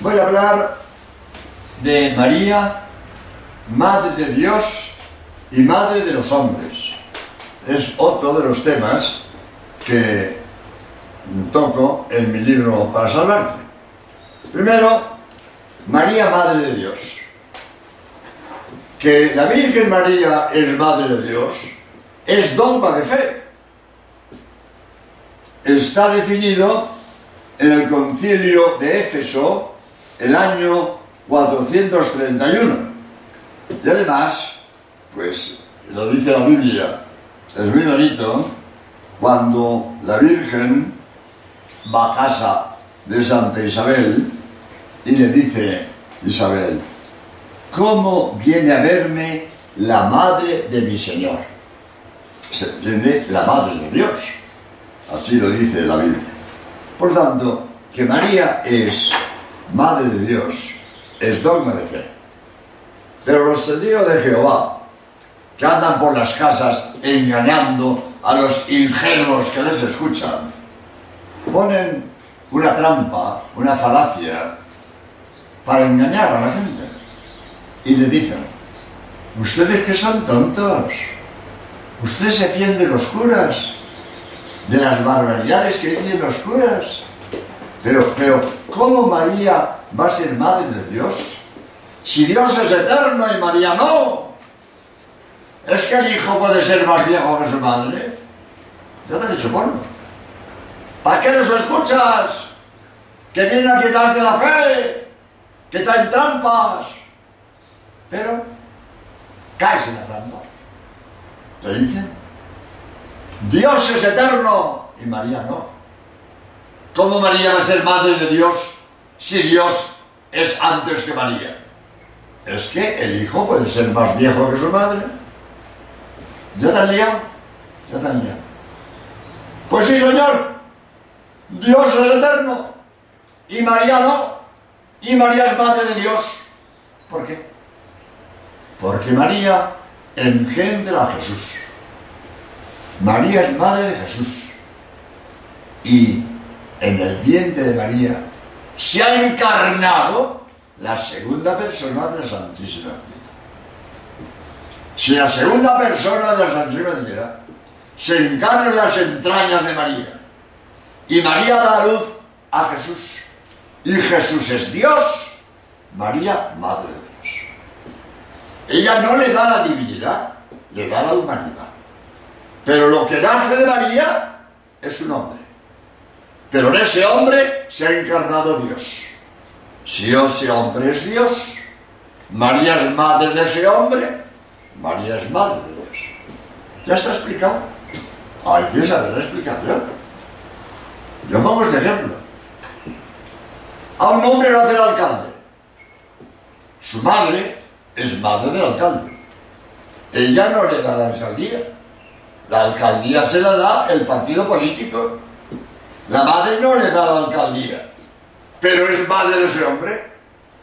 Voy a hablar de María, Madre de Dios y Madre de los hombres. Es otro de los temas que toco en mi libro para salvarte. Primero, María, Madre de Dios. Que la Virgen María es Madre de Dios es dogma de fe. Está definido en el concilio de Éfeso el año 431. Y además, pues lo dice la Biblia, es muy bonito, cuando la Virgen va a casa de Santa Isabel y le dice, Isabel, ¿cómo viene a verme la madre de mi Señor? Se entiende la madre de Dios, así lo dice la Biblia. Por tanto, que María es madre de Dios es dogma de fe. Pero los testigos de Jehová, que andan por las casas engañando a los ingenuos que les escuchan, ponen una trampa, una falacia, para engañar a la gente. Y le dicen, ustedes que son tontos, ustedes se fían de los curas, de las barbaridades que dicen los curas. Pero, pero, ¿cómo María va a ser madre de Dios? Si Dios es eterno y María no. ¿Es que el hijo puede ser más viejo que su madre? Ya te he dicho polvo. ¿Para qué los escuchas? Que vienen a quitarte la fe, que traen trampas. Pero caes en la trampa. Te dicen, Dios es eterno y María no. ¿Cómo María va a ser madre de Dios si Dios es antes que María? Es que el hijo puede ser más viejo que su madre. ¿Ya te han liado? Ya te han liado. Pues sí, señor. Dios es eterno. Y María no. Y María es madre de Dios. ¿Por qué? Porque María engendra a Jesús. María es madre de Jesús. Y en el vientre de María se ha encarnado la segunda persona de la Santísima Trinidad. Si la segunda persona de la Santísima Trinidad se encarna en las entrañas de María y María da luz a Jesús y Jesús es Dios, María, Madre de Dios. Ella no le da la divinidad, le da la humanidad. Pero lo que nace de María es un hombre. Pero en ese hombre se ha encarnado Dios. Si ese hombre es Dios, María es madre de ese hombre, María es madre de Dios. ¿Ya está explicado? Hay que saber la explicación. Yo pongo este ejemplo. A un hombre lo hace el alcalde. Su madre es madre del alcalde. Ella no le da la alcaldía. La alcaldía se la da el partido político. La madre no le da la alcaldía. Pero es madre de ese hombre.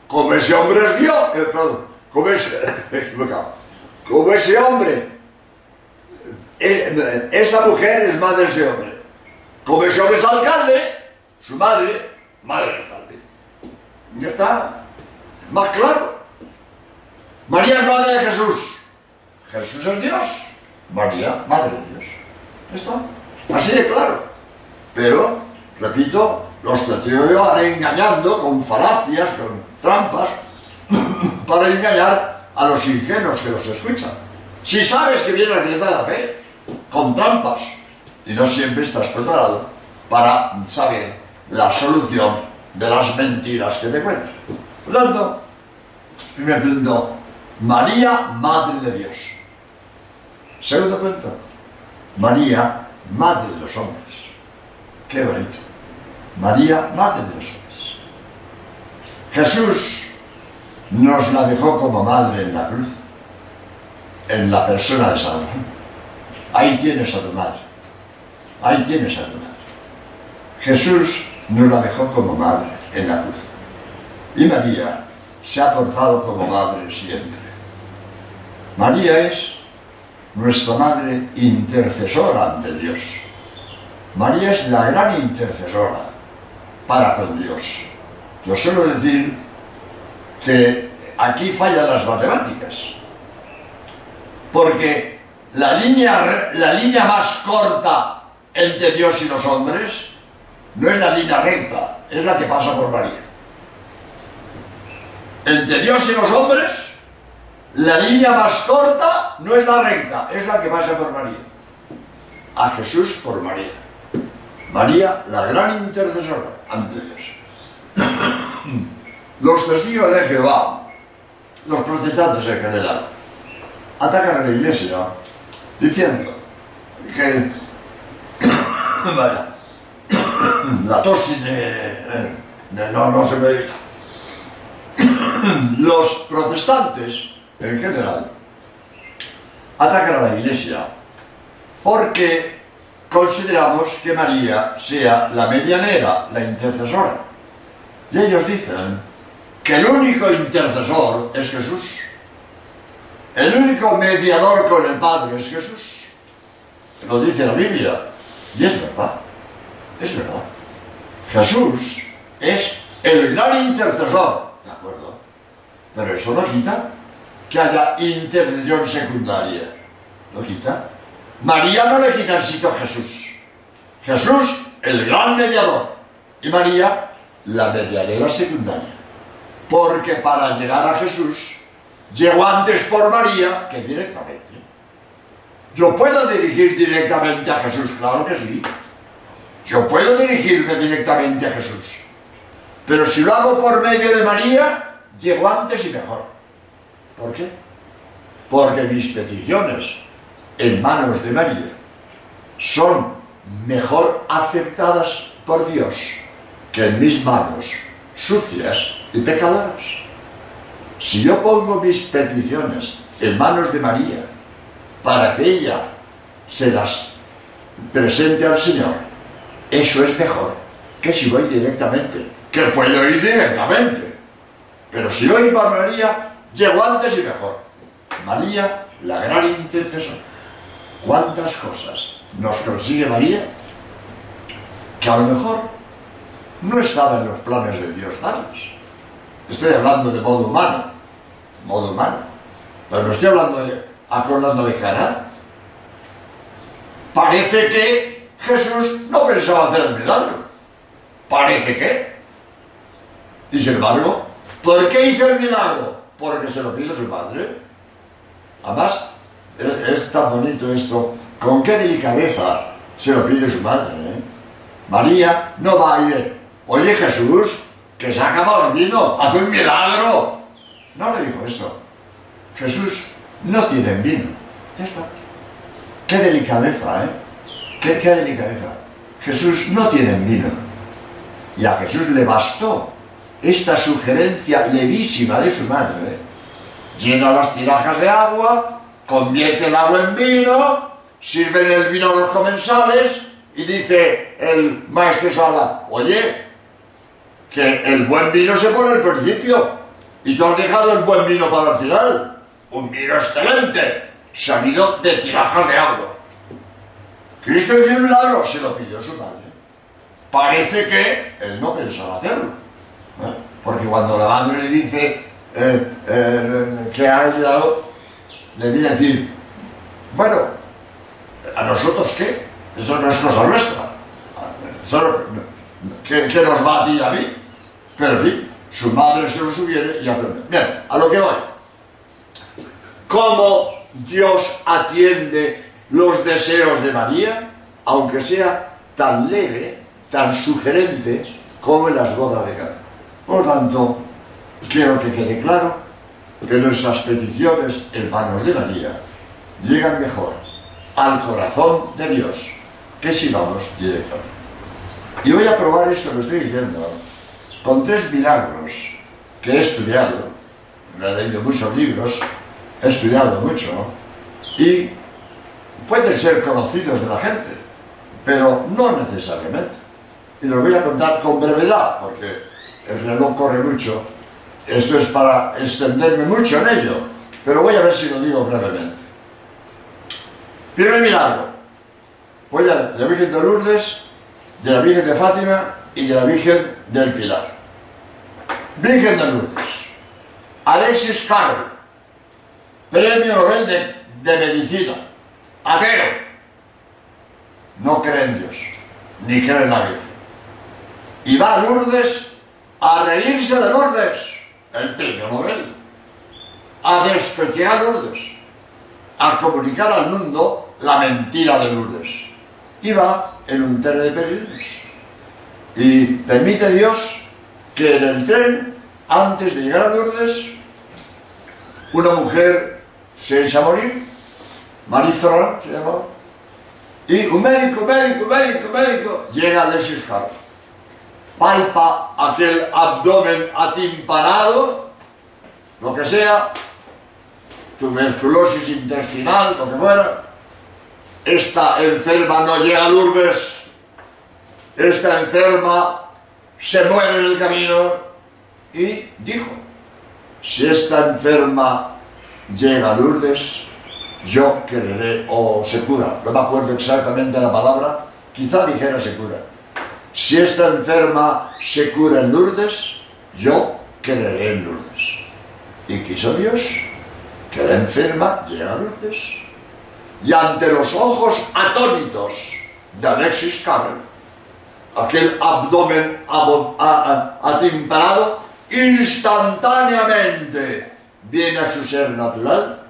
Como ese hombre es Dios. Eh, perdón. Como ese. Como ese hombre. eh, esa mujer es madre de ese hombre. Como ese hombre es alcalde. Su madre, madre alcalde. Ya está. Más claro. María es madre de Jesús. Jesús es Dios. María, madre de Dios. ¿Esto? Así de claro. Pero, repito, los testigos van engañando con falacias, con trampas, para engañar a los ingenuos que los escuchan. Si sabes que viene la grieta de la fe, con trampas, y no siempre estás preparado para saber la solución de las mentiras que te cuentan. Por tanto, primer punto, María, Madre de Dios. Segundo punto, María, Madre de los hombres. Qué bonito. María, Madre de los hombres. Jesús nos la dejó como madre en la cruz, en la persona de San Juan. Ahí tienes a tu madre. Ahí tienes a tu madre. Jesús nos la dejó como madre en la cruz. Y María se ha portado como madre siempre. María es nuestra madre intercesora ante Dios. María es la gran intercesora para con Dios. Yo suelo decir que aquí fallan las matemáticas. Porque la línea, la línea más corta entre Dios y los hombres no es la línea recta, es la que pasa por María. Entre Dios y los hombres, la línea más corta no es la recta, es la que pasa por María. A Jesús por María. María, la gran intercesora ante Dios. Los testigos de Jehová, los protestantes en general, atacan a la iglesia diciendo que vaya, la tos no, no se me evita. Los protestantes en general atacan a la iglesia porque consideramos que María sea la medianera, la intercesora. Y ellos dicen que el único intercesor es Jesús. El único mediador con el Padre es Jesús. Lo dice la Biblia. Y es verdad. Es verdad. Jesús es el gran intercesor. ¿De acuerdo? Pero eso no quita que haya intercesión secundaria. ¿Lo quita? María no le quita el sitio a Jesús. Jesús, el gran mediador. Y María, la mediadera secundaria. Porque para llegar a Jesús, llegó antes por María que directamente. Yo puedo dirigir directamente a Jesús, claro que sí. Yo puedo dirigirme directamente a Jesús. Pero si lo hago por medio de María, llego antes y mejor. ¿Por qué? Porque mis peticiones en manos de María son mejor aceptadas por Dios que en mis manos sucias y pecadoras. Si yo pongo mis peticiones en manos de María para que ella se las presente al Señor, eso es mejor que si voy directamente, que puedo ir directamente. Pero si voy para María, llego antes y mejor. María, la gran intercesora. ¿Cuántas cosas nos consigue María que a lo mejor no estaban en los planes de Dios darles? Estoy hablando de modo humano, modo humano. Pero no estoy hablando de, acordando de cara. Parece que Jesús no pensaba hacer el milagro. Parece que. Y sin embargo, ¿por qué hizo el milagro? Porque se lo pidió su padre. Además, es, tan bonito esto. Con qué delicadeza se lo pide su madre. ¿eh? María no va a ir. Oye Jesús, que se ha acabado el vino, hace un milagro. No le dijo eso. Jesús no tiene vino. Ya está. Qué delicadeza, ¿eh? Qué, delicadeza. Jesús no tiene vino. Y a Jesús le bastó esta sugerencia levísima de su madre. ¿eh? Llena las tirajas de agua, convierte el agua en vino, sirve el vino a los comensales y dice el maestro Sala, oye, que el buen vino se pone al principio y tú has dejado el buen vino para el final. Un vino excelente, salido de tirajas de agua. Cristo hizo un milagro, se lo pidió su madre. Parece que él no pensaba hacerlo. ¿eh? Porque cuando la madre le dice eh, eh, que ha ayudado, le viene a decir, bueno, ¿a nosotros qué? Eso no es cosa nuestra. ¿Qué, ¿Qué, nos va a ti y a mí? Pero en fin, su madre se lo subiere y hace... Bien, a lo que voy. ¿Cómo Dios atiende los deseos de María? Aunque sea tan leve, tan sugerente como en las bodas de Cana. Por lo tanto, quiero que quede claro que nuestras peticiones en manos de María llegan mejor al corazón de Dios que si vamos directamente. Y voy a probar esto que estoy diciendo con tres milagros que he estudiado, he leído muchos libros, he estudiado mucho, y pueden ser conocidos de la gente, pero no necesariamente. Y los voy a contar con brevedad, porque el reloj corre mucho. Esto es para extenderme mucho en ello, pero voy a ver si lo digo brevemente. Primer milagro. Voy a la Virgen de Lourdes, de la Virgen de Fátima y de la Virgen del Pilar. Virgen de Lourdes. Alexis Carrel, premio Nobel de, de Medicina, ateo. No cree en Dios, ni cree en la Virgen. Y va a Lourdes a reírse de Lourdes, el premio Nobel, a despreciar Lourdes, a comunicar al mundo la mentira de Lourdes. Va en un tren de peregrinos. Y permite Dios que en el tren, antes de llegar a Lourdes, una mujer se echa a morir, Marie se llama, y un médico, médico, médico, médico, llega a Alexis palpa aquel abdomen atimparado, lo que sea, tuberculosis intestinal, lo que fuera, esta enferma no llega a Lourdes, esta enferma se muere en el camino y dijo, si esta enferma llega a Lourdes, yo quereré, o se cura, no me acuerdo exactamente la palabra, quizá dijera se cura si esta enferma se cura en Lourdes, yo creeré en Lourdes. Y quiso Dios que la enferma llegue a Lourdes. Y ante los ojos atónitos de Alexis Carrel, aquel abdomen atimparado, instantáneamente viene a su ser natural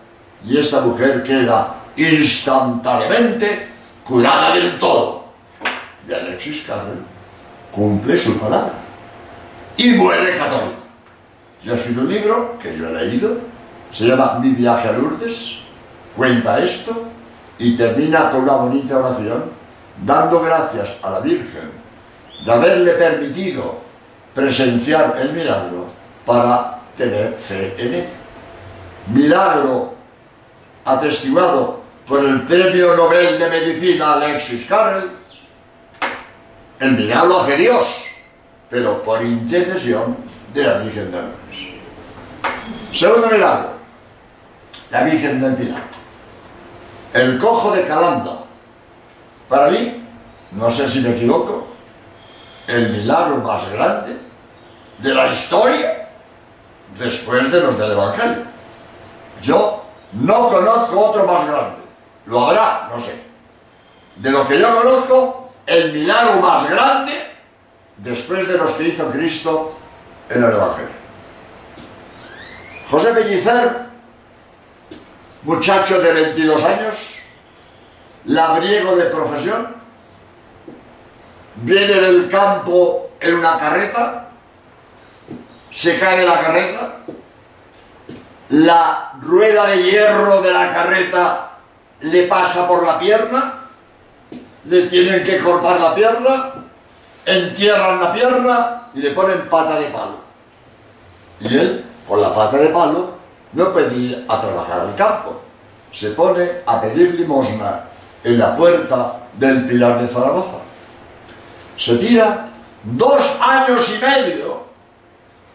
y esta mujer queda instantáneamente curada del todo. Y Alexis Carrel cumple su palabra y muere católico. Yo he escrito un libro que yo he leído, se llama Mi viaje a Lourdes, cuenta esto y termina con una bonita oración dando gracias a la Virgen de haberle permitido presenciar el milagro para tener fe en él. Milagro atestiguado por el Premio Nobel de Medicina Alexis Carrel, el milagro hace Dios, pero por intercesión de la Virgen de Lourdes. Segundo milagro, la Virgen del Pilar. El cojo de Calanda. Para mí, no sé si me equivoco, el milagro más grande de la historia después de los del Evangelio. Yo no conozco otro más grande. Lo habrá, no sé. De lo que yo conozco, el milagro más grande después de los que hizo Cristo en el Evangelio. José Pellicer, muchacho de 22 años, labriego de profesión, viene del campo en una carreta, se cae de la carreta, la rueda de hierro de la carreta le pasa por la pierna, le tienen que cortar la pierna, entierran la pierna y le ponen pata de palo. Y él, con la pata de palo, no ir a trabajar al campo. Se pone a pedir limosna en la puerta del Pilar de Zaragoza. Se tira dos años y medio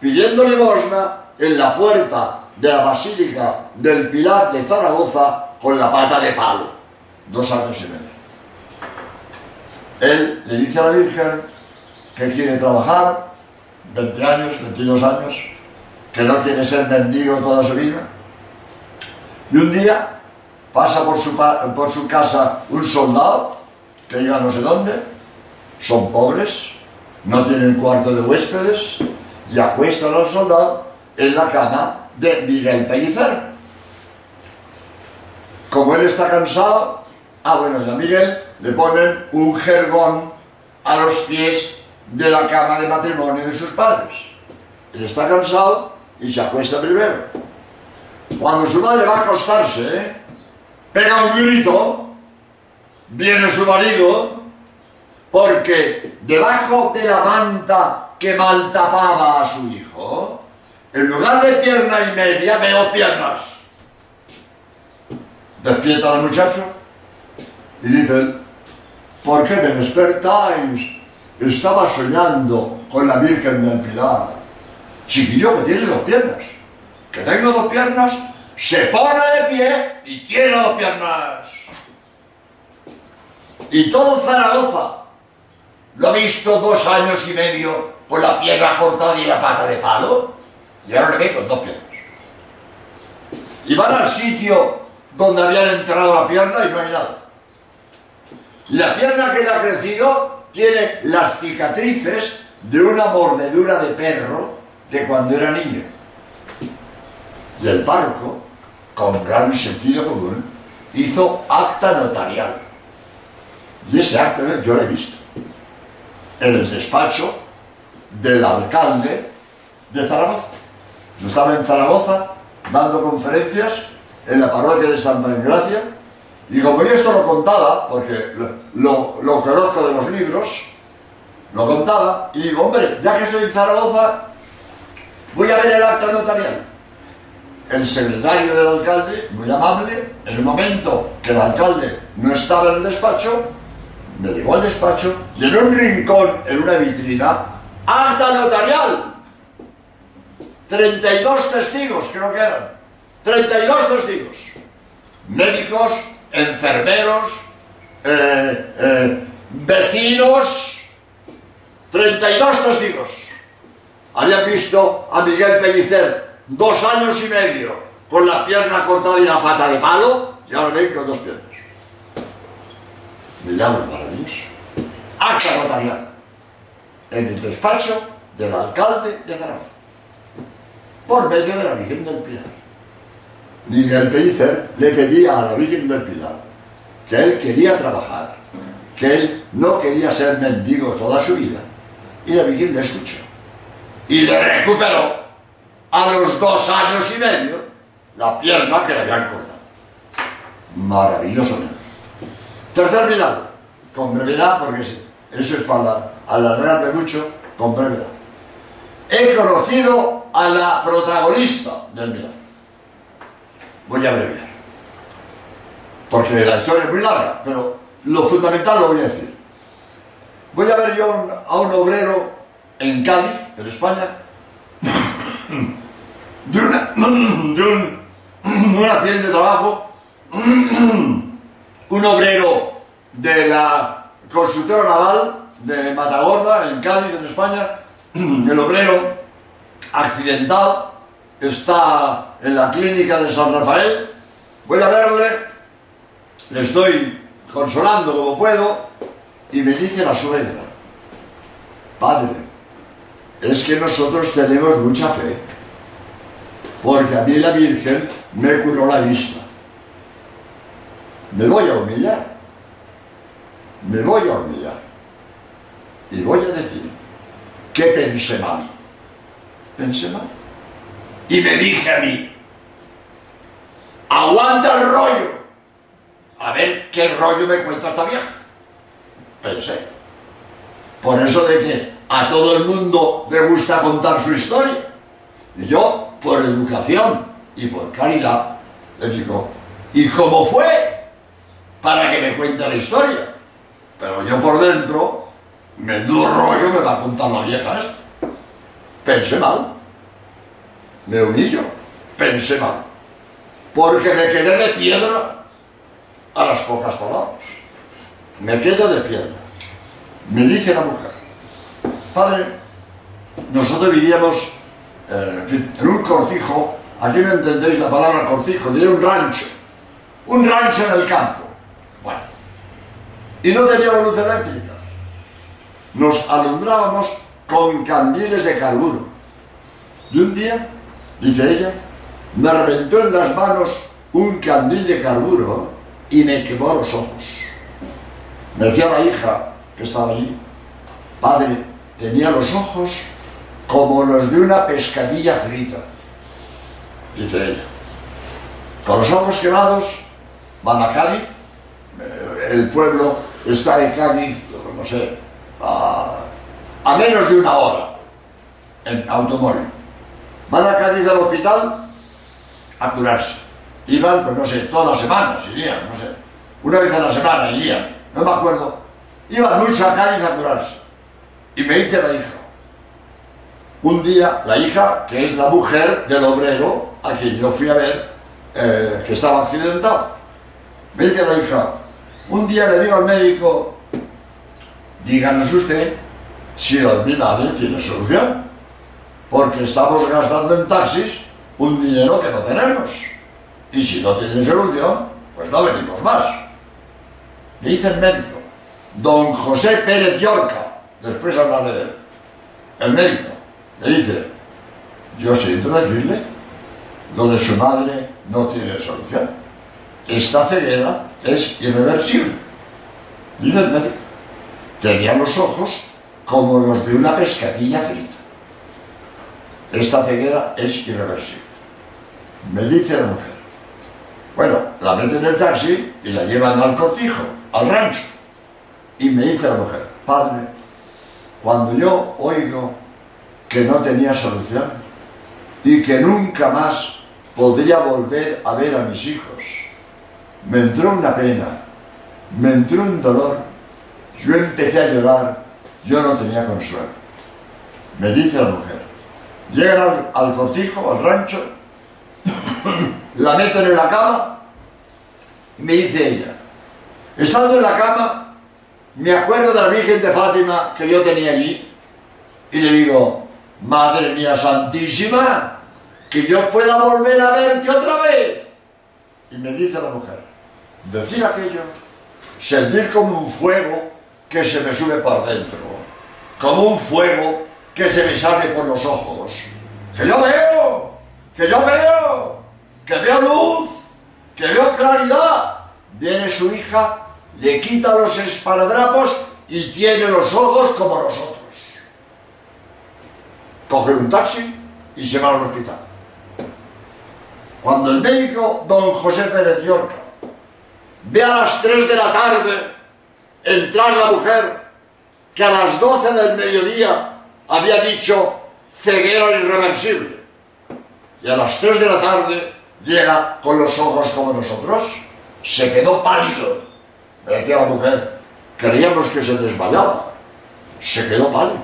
pidiendo limosna en la puerta de la Basílica del Pilar de Zaragoza con la pata de palo. Dos años y medio él le dice a la Virgen que quiere trabajar 20 años, 22 años, que no quiere ser mendigo toda su vida. Y un día pasa por su, por su casa un soldado que llega no sé dónde, son pobres, no tienen cuarto de huéspedes y acuestan al soldado en la cama de Miguel Pellicer. Como él está cansado, ah bueno, ya Miguel le ponen un jergón a los pies de la cama de matrimonio de sus padres. Él está cansado y se acuesta primero. Cuando su madre va a acostarse, pega un grito, viene su marido, porque debajo de la manta que mal tapaba a su hijo, en lugar de pierna y media, veo piernas. Despierta al muchacho y dice, ¿Por qué me despertáis? Estaba soñando con la Virgen del Pilar. Chiquillo que tiene dos piernas. Que tengo dos piernas, se pone de pie y tiene dos piernas. Y todo Zaragoza lo ha visto dos años y medio con la pierna cortada y la pata de palo, y ahora le ve con dos piernas. Y van al sitio donde habían enterrado la pierna y no hay nada. La pierna que le ha crecido tiene las cicatrices de una mordedura de perro de cuando era niño. Y el párroco, con gran sentido común, hizo acta notarial. Y ese acta yo lo he visto en el despacho del alcalde de Zaragoza. Yo estaba en Zaragoza dando conferencias en la parroquia de Santa Engracia y como yo esto lo contaba, porque lo, lo, conozco de los libros, lo contaba y digo, hombre, ya que estoy en Zaragoza, voy a ver el acta notarial. El secretario del alcalde, muy amable, en el momento que el alcalde no estaba en el despacho, me llevó al despacho y en un rincón, en una vitrina, acta notarial. 32 testigos, creo que eran. 32 testigos. Médicos, enfermeros, eh, eh, vecinos, 32 testigos. Habían visto a Miguel Pellicer dos años y medio con la pierna cortada y la pata de palo y ahora ven con dos piernas. Milagro maravilloso. Acta notarial. En el despacho del alcalde de Zaragoza. Por medio de la Virgen del Pilar. Miguel Pellicer le pedía a la Virgen del Pilar que él quería trabajar, que él no quería ser mendigo toda su vida. Y la Virgen le escuchó. Y le recuperó a los dos años y medio la pierna que le habían cortado. Maravilloso Tercer milagro, con brevedad, porque eso es para alargarme mucho, con brevedad. He conocido a la protagonista del milagro. Voy a abreviar. Porque la historia es muy larga, pero lo fundamental lo voy a decir. Voy a ver yo a un obrero en Cádiz, en España, de, una, de un, un accidente de trabajo un obrero de la constructora naval de Matagorda, en Cádiz, en España, el obrero accidental, está en la clínica de San Rafael, voy a verle, le estoy consolando como puedo, y me dice la suegra, padre, es que nosotros tenemos mucha fe, porque a mí la Virgen me curó la vista me voy a humillar. Me voy a humillar. Y voy a decir que pensé mal. Pensé mal. Y me dije a mí, aguanta el rollo. A ver qué rollo me cuenta esta vieja. Pensé. Por eso de que a todo el mundo le gusta contar su historia. Y yo, por educación y por caridad, le digo, ¿y cómo fue? para que me cuente la historia. Pero yo por dentro, menudo rollo me va a contar la vieja. Pensé mal. Me humillo. Pensé mal. Porque me quedé de piedra a las pocas palabras. Me quedo de piedra. Me dice la mujer, padre, nosotros vivíamos eh, en, un cortijo, aquí no entendéis la palabra cortijo, diría un rancho, un rancho en el campo. Bueno, y no teníamos luz eléctrica. Nos alumbrábamos con candiles de carburo. Y un día, dice ella, me reventó en las manos un candil de carburo y me quemó los ojos. Me decía la hija que estaba allí, padre, tenía los ojos como los de una pescadilla frita. Dice ella. Con los ojos quemados, van a Cádiz el pueblo está de Cádiz, no sé, a, menos de una hora en automóvil. Van a Cádiz al hospital a curarse. Iban, pues no sé, todas las semanas irían, no sé. Una vez a la semana irían, no me acuerdo. Iban mucho a Cádiz a curarse. Y me dice la hija. Un día, la hija, que es la mujer del obrero a quien yo fui a ver, eh, que estaba accidentado, me dice la hija, un día le digo al médico, díganos usted si mi madre tiene solución. Porque estamos gastando en taxis un dinero que no tenemos. Y si no tiene solución, pues no venimos más. Le dice el médico, don José Pérez Yorca, después hablaré de él, el médico, le dice, yo siento decirle, lo de su madre no tiene solución. Esta ceguera es irreversible. Dice el médico, tenía los ojos como los de una pescadilla frita. Esta ceguera es irreversible. Me dice la mujer, bueno, la meten en el taxi y la llevan al cortijo, al rancho. Y me dice la mujer, padre, cuando yo oigo que no tenía solución y que nunca más podría volver a ver a mis hijos, me entró una pena, me entró un dolor, yo empecé a llorar, yo no tenía consuelo. Me dice la mujer, llegan al, cortijo, al rancho, la meten en la cama y me dice ella, estando en la cama, me acuerdo de la Virgen de Fátima que yo tenía allí y le digo, Madre mía Santísima, que yo pueda volver a verte otra vez. Y me dice la mujer, decir aquello, sentir como un fuego que se me sube por dentro, como un fuego que se me sale por los ojos, que yo veo, que yo veo, que veo luz, que veo claridad. Viene su hija, le quita los esparadrapos y tiene los ojos como nosotros. Coge un taxi y se va al hospital. Cuando el médico don José Pérez Yorca ve a las 3 de la tarde entrar la mujer que a las 12 del mediodía había dicho ceguera irreversible y a las 3 de la tarde llega con los ojos como nosotros, se quedó pálido. Me decía la mujer, creíamos que se desmayaba, se quedó pálido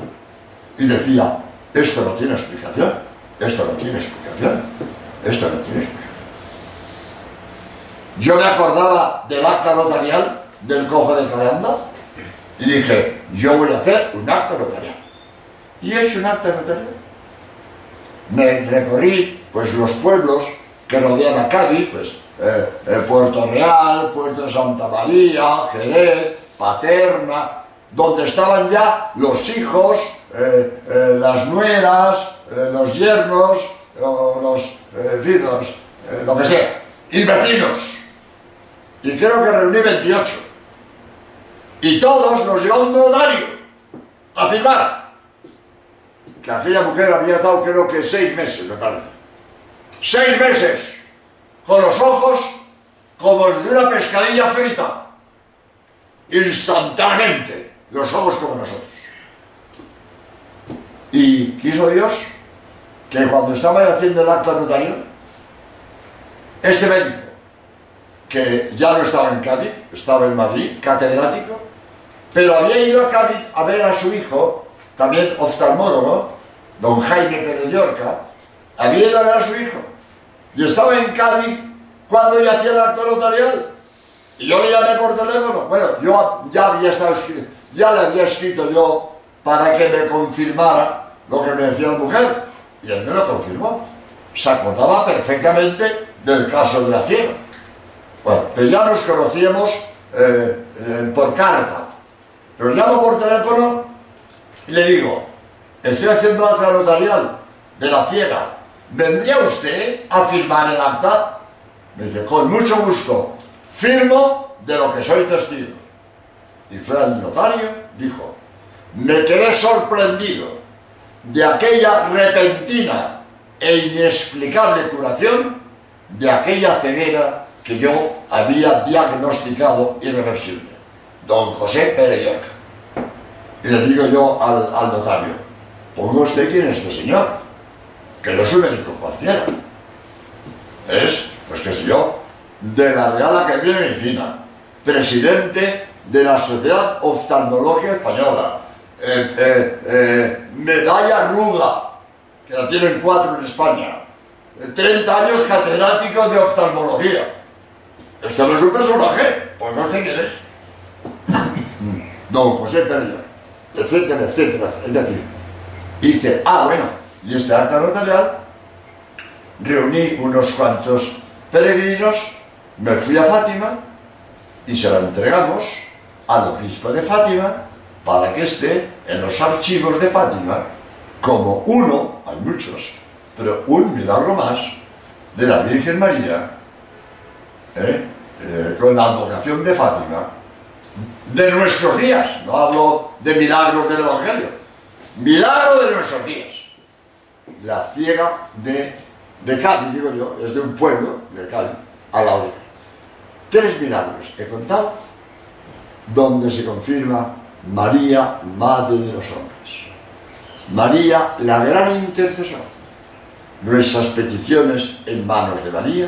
y decía, esto no tiene explicación, esto no tiene explicación, esto no tiene explicación. Yo me acordaba del acta notarial del cojo de Caranda y dije, yo voy a hacer un acta notarial. Y he hecho un acta notarial. Me recorrí pues los pueblos que rodean a Cádiz, pues eh, eh, Puerto Real, Puerto Santa María, Jerez, Paterna, donde estaban ya los hijos, eh, las nueras, los yernos, los vecinos, lo que sea, y vecinos. Y creo que reuní 28. Y todos nos llevaban un notario a firmar. Que aquella mujer había estado creo que seis meses, me parece. Seis meses, con los ojos como el de una pescadilla frita. Instantáneamente los ojos como nosotros. Y quiso Dios que cuando estaba haciendo el acto notario, este médico, que ya no estaba en Cádiz, estaba en Madrid, catedrático, pero había ido a Cádiz a ver a su hijo, también oftalmólogo, don Jaime Pérez Yorca, había ido a ver a su hijo, y estaba en Cádiz cuando ella hacía el acto notarial. Y yo le llamé por teléfono. Bueno, yo ya le había escrito yo para que me confirmara lo que me decía la mujer. Y él me lo confirmó. Se acordaba perfectamente del caso de la ciega. Bueno, pues ya nos conocíamos eh, por carta. Pero llamo por teléfono y le digo, estoy haciendo acta notarial de la ciega. ¿Vendría usted a firmar el acta? Me dice, con mucho gusto. Firmo de lo que soy testigo y fue al notario, dijo, me quedé sorprendido de aquella repentina e inexplicable curación de aquella ceguera que yo había diagnosticado irreversible. Don José Pérez Le digo yo al, notario, ponga usted quién es este señor, que no es un médico cualquiera. Es, pues qué sé yo, de la Real Academia de Medicina, presidente de la Sociedad Oftalmológica Española, eh, eh, eh, medalla Ruda, que la tienen cuatro en España, 30 años catedrático de oftalmología. Esto no es un personaje, pues no sé quién es. Don José Pérez. Etcétera, etcétera. Es decir, dice, ah, bueno, y este acta notarial, reuní unos cuantos peregrinos, me fui a Fátima y se la entregamos al obispo de Fátima para que esté en los archivos de Fátima como uno, hay muchos, pero un milagro más de la Virgen María, ¿eh? Eh, con la advocación de Fátima, de nuestros días, no hablo de milagros del Evangelio, milagro de nuestros días. La ciega de, de Cádiz, digo yo, es de un pueblo de Cádiz, a la de Tres milagros he contado donde se confirma María, Madre de los hombres. María, la gran intercesora. Nuestras peticiones en manos de María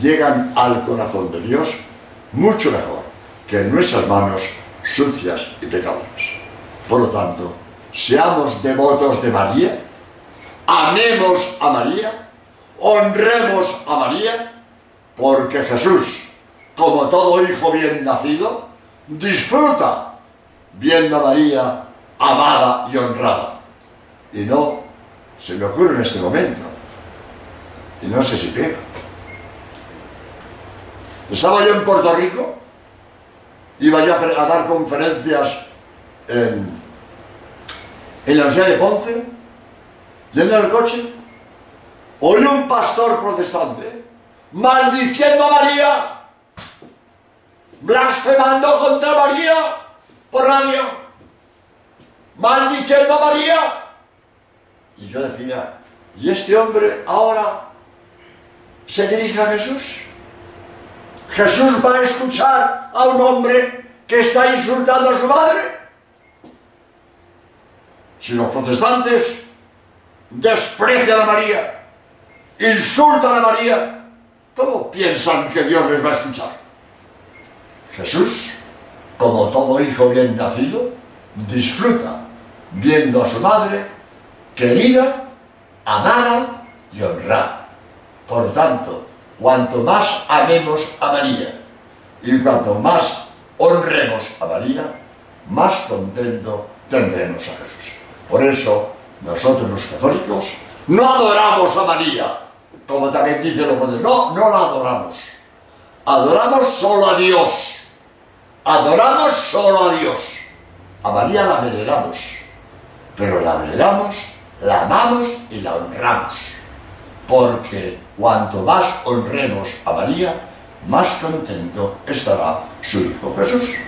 llegan al corazón de Dios mucho mejor que en nuestras manos sucias y pecadoras. Por lo tanto, seamos devotos de María, amemos a María, honremos a María, porque Jesús, como todo hijo bien nacido, disfruta viendo a María amada y honrada. Y no se me ocurre en este momento. Y no sé si pega. Estaba yo en Puerto Rico, iba yo a dar conferencias en, en la Universidad de Ponce, yendo en coche, oí un pastor protestante maldiciendo a María, blasfemando contra María por radio, maldiciendo a María. Y yo decía, ¿y este hombre ahora se dirige a Jesús? ¿Jesús va a escuchar a un hombre que está insultando a su madre? Si los protestantes desprecian a María, insultan a María, ¿cómo piensan que Dios les va a escuchar? Jesús, como todo hijo bien nacido, disfruta viendo a su madre querida, amada y honrada. Por tanto, cuanto más amemos a María y cuanto más honremos a María, más contento tendremos a Jesús. Por eso, nosotros los católicos no adoramos a María, como también dice lo moderno, no, no la adoramos. Adoramos solo a Dios. Adoramos solo a Dios. A María la veneramos, pero la veneramos, la amamos y la honramos porque cuanto más honremos a María, más contento estará su Hijo Jesús.